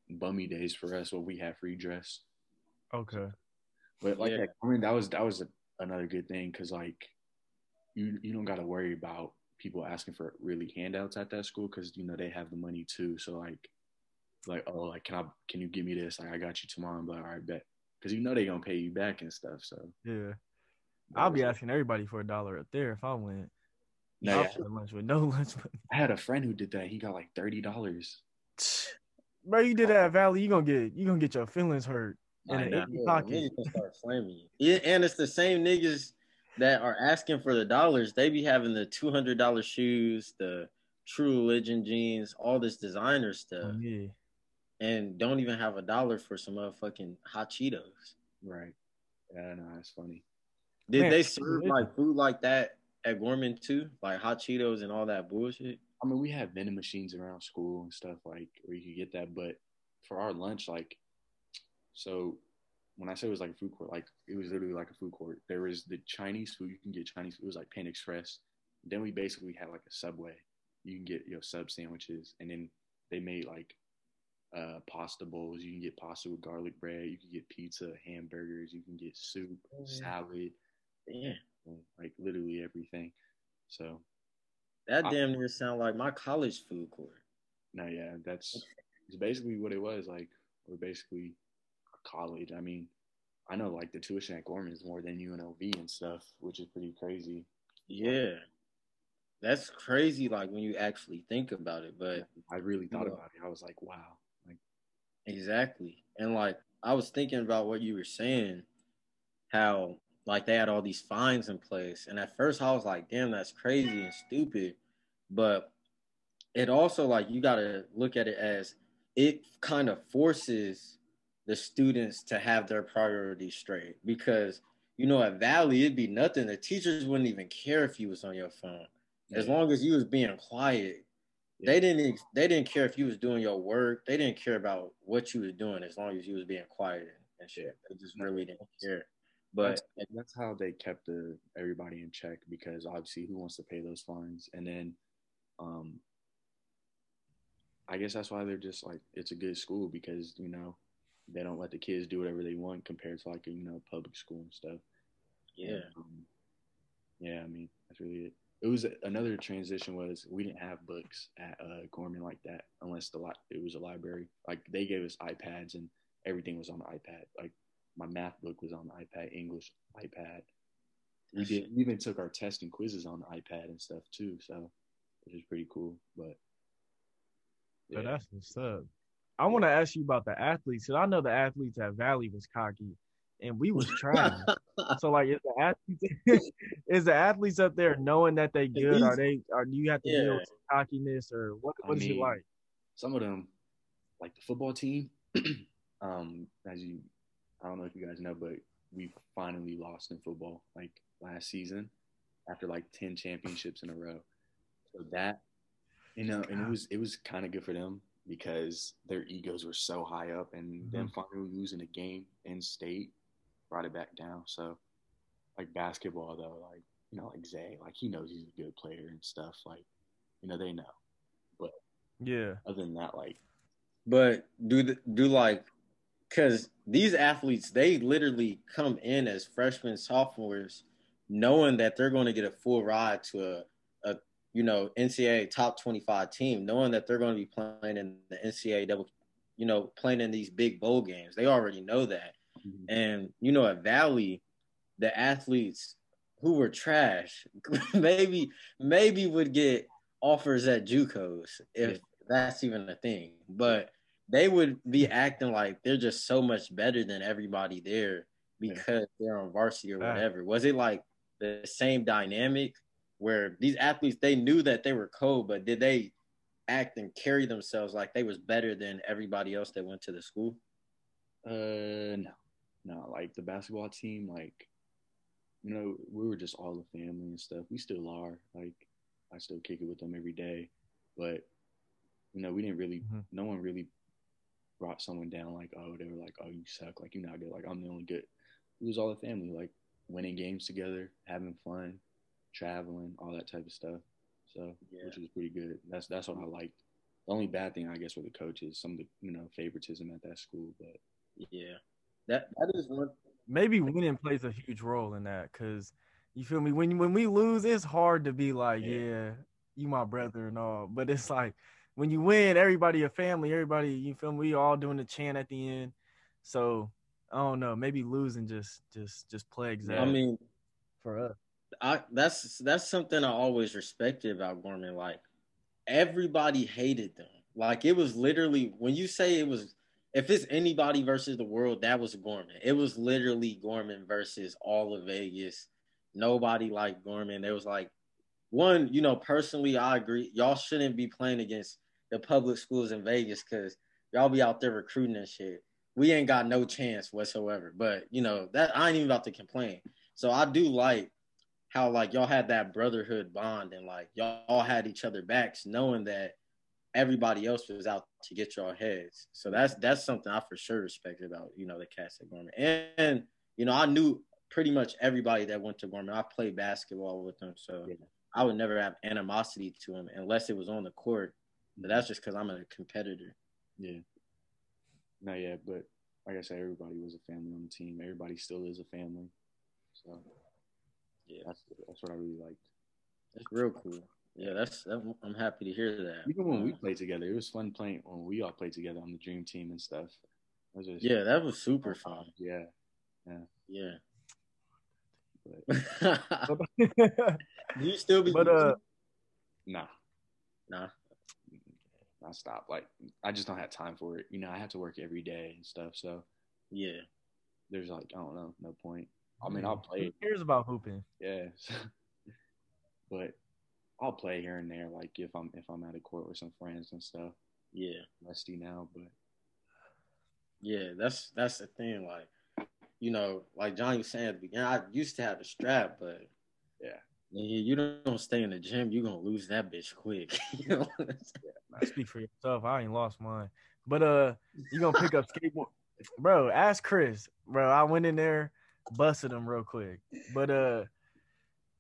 bummy days for us where we had free dress. Okay. But like, Yeah. I mean, that was that was a, another good thing because like, you you don't got to worry about people asking for really handouts at that school because you know they have the money too. So like, like oh like can I can you give me this? Like I got you tomorrow. I'm like all right, bet because you know they gonna pay you back and stuff. So Yeah. that I'll be asking everybody for a dollar up there if I went. No, yeah. lunch with no lunch money. I had a friend who did that. He got like thirty dollars. Bro, you did that at Valley, you gonna get you gonna get your feelings hurt in I know. Yeah, pocket. niggas can start flaming. Yeah, and it's the same niggas that are asking for the dollars. They be having the two hundred dollar shoes, the True Religion jeans, all this designer stuff, Oh, yeah. and don't even have a dollar for some motherfucking hot Cheetos. Right. Yeah, no, that's funny. Did Man, they serve Religion. like food like that at Gorman too, like hot Cheetos and all that bullshit? I mean, we have vending machines around school and stuff like where you could get that, but for our lunch, like, so when I say it was like a food court, like it was literally like a food court. There was the Chinese food. You can get Chinese food. It was like Pan Express. Then we basically had like a Subway. You can get your sub sandwiches, and then they made like uh, pasta bowls. You can get pasta with garlic bread. You can get pizza, hamburgers. You can get soup, Mhm. salad, Yeah, like literally everything. So that I- damn near sound like my college food court. No, yeah, that's it's basically what it was. Like we're basically college. I mean, I know like the tuition at Gorman is more than UNLV and stuff, which is pretty crazy. Yeah, that's crazy. Like when you actually think about it, but I really thought Yeah. about it. I was like, wow. Like Exactly. And like I was thinking about what you were saying, how like they had all these fines in place, and at first I was like, "Damn, that's crazy and stupid," but it also like you got to look at it as it kind of forces the students to have their priorities straight because you know at Valley it'd be nothing. The teachers wouldn't even care if you was on your phone as long as you was being quiet. They didn't. They didn't care if you was doing your work. They didn't care about what you was doing as long as you was being quiet and shit. They just really didn't care. But that's, that's how they kept the everybody in check because obviously who wants to pay those fines and then um I guess that's why they're just like it's a good school because you know they don't let the kids do whatever they want compared to like a, you know public school and stuff. yeah, Um, yeah, I mean that's really it. It was another transition was we didn't have books at uh, Gorman like that unless the li- it was a library. Like they gave us iPads and everything was on the iPad. Like my math book was on the iPad, English iPad. We did we even took our test and quizzes on the iPad and stuff too. So which is pretty cool. But But that's what's up. I want to ask you about the athletes. Cause I know the athletes at Valley was cocky, and we was trying. so like, is the athletes is the athletes up there knowing that they good? Are they? are do you have to deal Yeah. with cockiness or what? I What is it like? some of them, like the football team, um, as you, I don't know if you guys know, but we finally lost in football like last season after like 10 championships in a row. So that, you know, and it was, it was kind of good for them because their egos were so high up and mm-hmm. then finally losing a game in state brought it back down. So like basketball though, like, you know, like Zay, like he knows he's a good player and stuff. Like, you know, they know. But yeah, Other than that, like, but do the, do like because these athletes they literally come in as freshmen sophomores knowing that they're going to get a full ride to a, a you know ncaa top 25 team knowing that they're going to be playing in the ncaa double you know playing in these big bowl games. They already know that. Mm-hmm. And you know at valley the athletes who were trash maybe maybe would get offers at JUCOs if Yeah. that's even a thing. But they would be acting like they're just so much better than everybody there because they're on varsity or whatever. Was it like the same dynamic where these athletes they knew that they were cold, but did they act and carry themselves like they was better than everybody else that went to the school? Uh, no, no. Like the basketball team, like you know, we were just all the family and stuff. We still are. Like I still kick it with them every day, but you know, we didn't really. Mhm. No one really brought someone down. Like oh, they were like oh, you suck. Like you're not good. Like I'm the only good. It was all the family. Like winning games together, having fun, traveling, all that type of stuff. So Yeah. which was pretty good. That's that's what I liked. The only bad thing I guess were the coaches, some of the you know favoritism at that school, but Yeah. That that is one maybe winning plays a huge role in that because you feel me when when we lose it's hard to be like Yeah. yeah you my brother and all but it's like when you win everybody a family everybody you feel me we all doing the chant at the end so i don't know maybe losing just just just plagues that I mean for us I that's that's something I always respected about Gorman. Like everybody hated them. Like it was literally when you say it was if it's anybody versus the world, that was Gorman. It was literally Gorman versus all of Vegas. Nobody liked Gorman. It was like one, you know, personally I agree. Y'all shouldn't be playing against the public schools in Vegas because y'all be out there recruiting and shit. We ain't got no chance whatsoever. But you know, that I ain't even about to complain. So I do like how like y'all had that brotherhood bond and like y'all had each other backs knowing that everybody else was out to get y'all heads. So that's that's something I for sure respect about, you know, the cast at Gorman. And, and, you know, I knew pretty much everybody that went to Gorman. I played basketball with them, so Yeah. I would never have animosity to them unless it was on the court. But that's just because I'm a competitor. Yeah. Not yet, but like I said, everybody was a family on the team. Everybody still is a family. So Yeah. that's that's what I really liked. That's real cool. Yeah, that's I'm I'm happy to hear that. Even when we played together, it was fun playing when we all played together on the dream team and stuff. It was just, Yeah, that was super fun. yeah. Yeah. But Do you still be but uh nah, nah. I stopped. Like I just don't have time for it. You know, I have to work every day and stuff. So Yeah. there's like I don't know, no point. I mean, I'll play, Who cares about hooping? yeah, but I'll play here and there, like if I'm if I'm at a court with some friends and stuff. Yeah. Rusty now, but Yeah, that's that's the thing. Like, you know, like Johnny was saying at the beginning, I used to have the strap, but Yeah. nigga, you don't, don't stay in the gym, you're gonna lose that bitch quick. you know? Speak for yourself. I ain't lost mine. But uh, you gonna pick up skateboard, bro? Ask Chris, bro. I went in there, busted him real quick. But uh,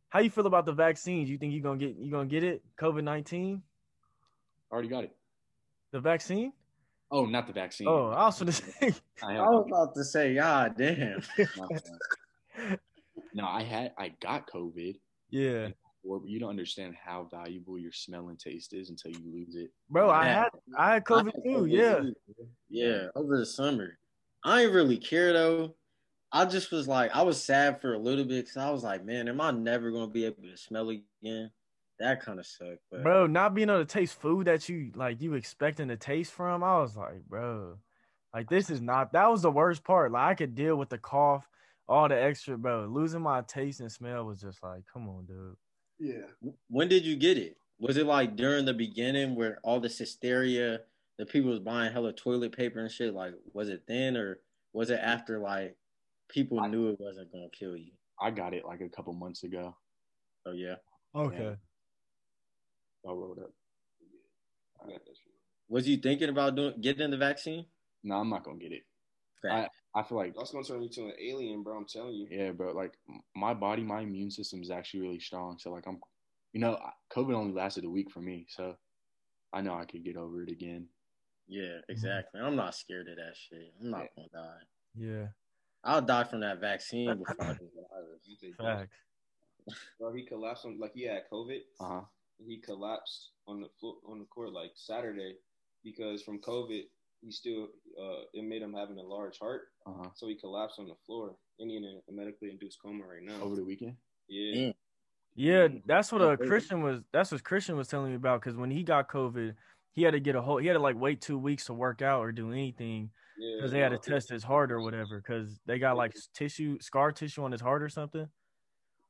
how you feel about the vaccines? You think you gonna get you gonna get it? COVID nineteen, already got it. the vaccine? Oh, not the vaccine. Oh, I was gonna say, I I was about to say, God damn. no, I had I got COVID. yeah, Or you don't understand how valuable your smell and taste is until you lose it. bro. I had I had COVID I had too. Yeah, too. Yeah, over the summer. I ain't really care though. I just was like, I was sad for a little bit because I was like, man, am I never gonna be able to smell again? That kind of sucked. But bro. Not being able to taste food that you like you expecting to taste from. I was like, bro, like this is not. That was the worst part. Like I could deal with the cough, all the extra, bro. Losing my taste and smell was just like, come on, dude. Yeah. when did you get it? Was it like during the beginning where all this hysteria, the people was buying hella toilet paper and shit? Like, was it then or was it after like people I- knew it wasn't gonna kill you? I got it like a couple months ago. Oh yeah. Okay. I wrote up. I got that shit. Was you thinking about doing getting the vaccine? No, I'm not gonna get it. Fact. I feel like That's gonna turn you to an alien, bro. I'm telling you. yeah, bro. Like my body, my immune system is actually really strong. So like I'm, you know, COVID only lasted a week for me, so I know I could get over it again. Yeah, exactly. I'm not scared of that shit. I'm not gonna die. Yeah. I'll die from that vaccine before I do the virus. Facts. Bro, he collapsed on like he had COVID. Uh huh. He collapsed on the floor on the court like Saturday because from COVID he still uh it made him having a large heart, Uh huh. so he collapsed on the floor. And he in a medically induced coma right now. Over the weekend. Yeah. Damn. Yeah, that's what a Christian was. That's what Christian was telling me about. Because when he got COVID, he had to get a whole. He had to like wait two weeks to work out or do anything Yeah. because they had to test his heart or whatever. Because they got like tissue, scar tissue on his heart or something.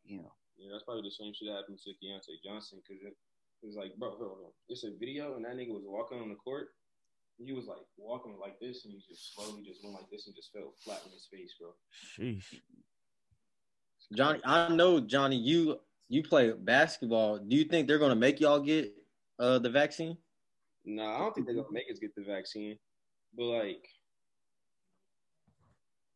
Yeah. Yeah, that's probably the same shit that happened to Keyontae Johnson because it, it was like, bro, hold on. It's a video and that nigga was walking on the court. He was like walking like this and he just slowly just went like this and just fell flat on his face, bro. Sheesh. Johnny, I know Johnny, you you play basketball. Do you think they're gonna make y'all get uh the vaccine? Nah, I don't think they're gonna make us get the vaccine, but like,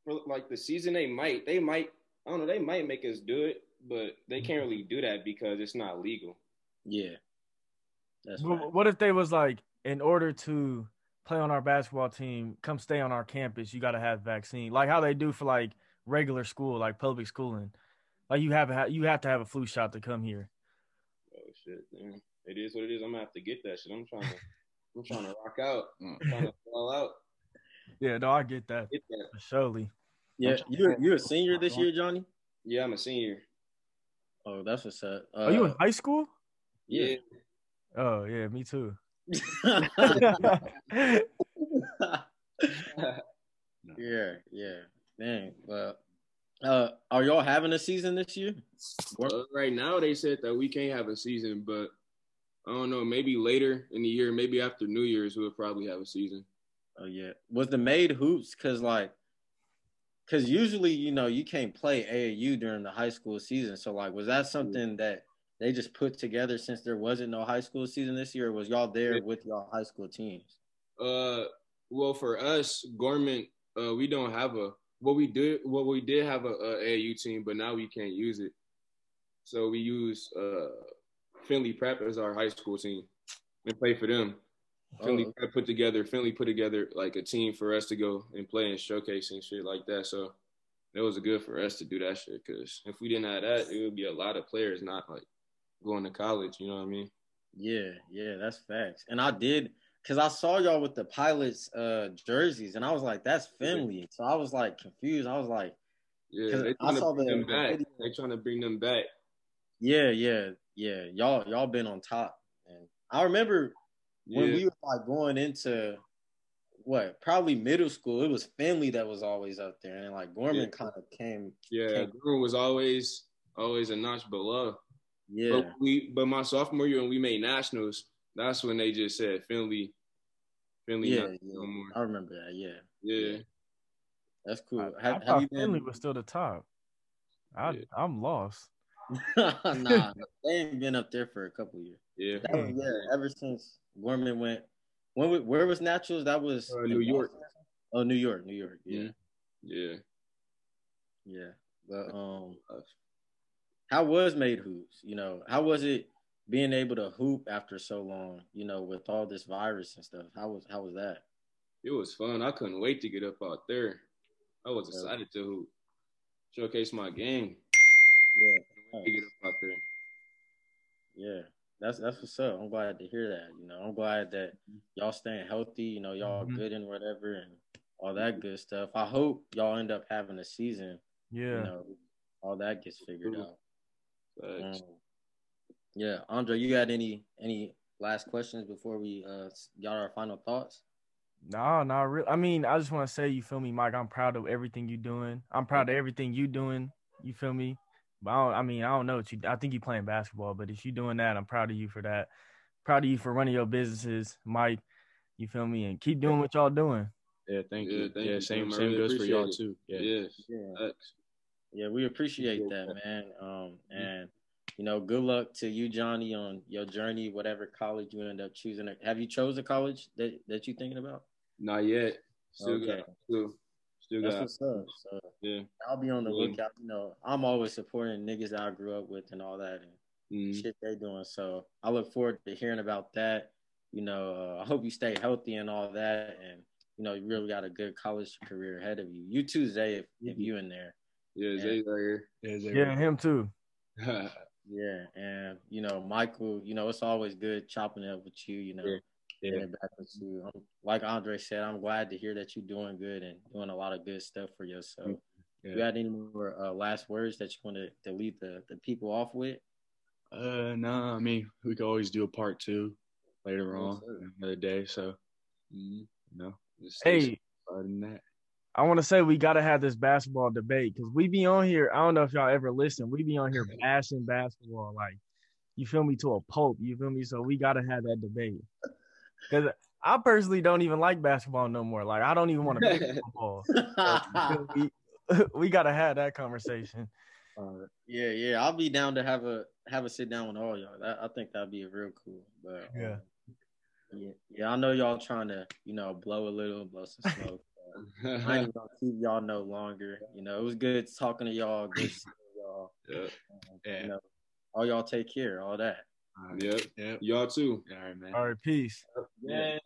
for like the season, they might, they might, I don't know, they might make us do it, but they can't really do that because it's not legal. Yeah. That's But right. what if they was like, in order to play on our basketball team, come stay on our campus, you got to have vaccine, like how they do for like regular school, like public schooling. Like you have a, you have to have a flu shot to come here. Oh shit, man. It is what it is. I'm gonna have to get that shit. I'm trying to, I'm trying to rock out, Mm. I'm trying to fall out. Yeah, no, I get that Get that. for surely. Yeah, you you a senior this year, Johnny? Yeah, I'm a senior. Oh, that's what's up. Uh, Are you in high school? yeah. Oh yeah, me too. yeah, yeah. Dang. Well, uh, are y'all having a season this year? Uh, right now, they said that we can't have a season, but I don't know. Maybe later in the year, maybe after New Year's, we'll probably have a season. Oh yeah. Was the made hoops because like, because usually you know you can't play AAU during the high school season. So like, was that something that they just put together since there wasn't no high school season this year? Or was y'all there with y'all high school teams? Uh, well, for us, Gorman, uh, we don't have a what we did. What we did have a, a AAU team, but now we can't use it. So we use uh Findlay Prep as our high school team and play for them. Findlay Oh, Prep put together. Findlay put together like a team for us to go and play and showcase and shit like that. So it was good for us to do that shit because if we didn't have that, it would be a lot of players not like going to college. You know what I mean? Yeah, yeah, that's facts. And I did because I saw y'all with the pilots uh jerseys, and I was like, that's Findlay. So I was like confused. I was like, yeah, they I saw the- them back. video. They trying to bring them back. yeah, yeah, yeah. Y'all, y'all been on top. And I remember when Yeah. we were like going into what probably middle school. It was Findlay that was always up there, and like Gorman Yeah. kind of came. Yeah, Came- Gorman was always always a notch below. Yeah, But we but my sophomore year when we made nationals, that's when they just said Findlay, Findlay yeah, yeah. no more. I remember that. Yeah, Yeah, that's cool. I, have, I have thought you Findlay was still the top. I Yeah. I'm lost. nah, they ain't been up there for a couple years. yeah. That was, yeah, ever since Gorman went. When we, where was Nationals? That was Uh, in New York. Oh, New York, New York. Yeah, Yeah. yeah. But um, how was made hoops? You know, how was it being able to hoop after so long? You know, with all this virus and stuff. How was how was that? It was fun. I couldn't wait to get up out there. I was Yeah. excited to hoop. showcase my game. Yeah, To get up out there. yeah. That's that's what's up. I'm glad to hear that. You know, I'm glad that y'all staying healthy. You know, y'all Mhm. good and whatever and all that good stuff. I hope y'all end up having a season. Yeah. You know, all that gets figured True. out. Um, yeah, Andre, you got any any last questions before we uh got our final thoughts? No, not really. I mean, I just want to say, you feel me, Mike? I'm proud of everything you're doing. I'm proud of everything you doing. You feel me? But I, don't, I mean, I don't know what you. I think you playing basketball, but if you're doing that, I'm proud of you for that. Proud of you for running your businesses, Mike. You feel me? And keep doing what y'all doing. Yeah, thank Yeah, you. thank yeah, you, same Tim. Same really goes for y'all it. too. Yeah. Yeah. Yeah, yeah, we appreciate Appreciate that, that. man. Um, and you know, good luck to you, Johnny, on your journey, whatever college you end up choosing. Have you chose a college that that you thinking about? Not yet. Still Okay. got still still That's got what's up. So yeah. I'll be on the Yeah. lookout. You know, I'm always supporting niggas that I grew up with and all that, and Mhm. shit they doing. So I look forward to hearing about that. You know, uh, I hope you stay healthy and all that, and you know, you really got a good college career ahead of you. You too, Zay, if, if you in there. Yeah, Zay's right here. Yeah, they Yeah, him too. Yeah, and you know, Michael, you know, it's always good chopping it up with you. You know, Yeah. Yeah. getting back with you. I'm, like Andre said, I'm glad to hear that you're doing good and doing a lot of good stuff for yourself. Yeah. You got any more uh, last words that you want to, to leave the, the people off with? Uh, no, I mean we could always do a part two later Yes, on sir. another day. So Mhm. you know, Just Hey, than that, I want to say we got to have this basketball debate because we be on here. I don't know if y'all ever listen. We be on here bashing basketball, like you feel me to a pulp. You feel me? So we got to have that debate because I personally don't even like basketball no more. Like I don't even want to play football. So, we we got to have that conversation. uh, yeah, yeah, I'll be down to have a have a sit down with all y'all. That, I think that'd be real cool. But um, Yeah. yeah, yeah, I know y'all trying to you know blow a little, blow some smoke. I ain't even gonna keep y'all no longer. You know, it was good talking to y'all. Good seeing y'all. Yep. Um, Yeah. You know, all y'all take care. All that. All right. Yep. Yep. Y'all too. All right, man. All right, peace. Yeah.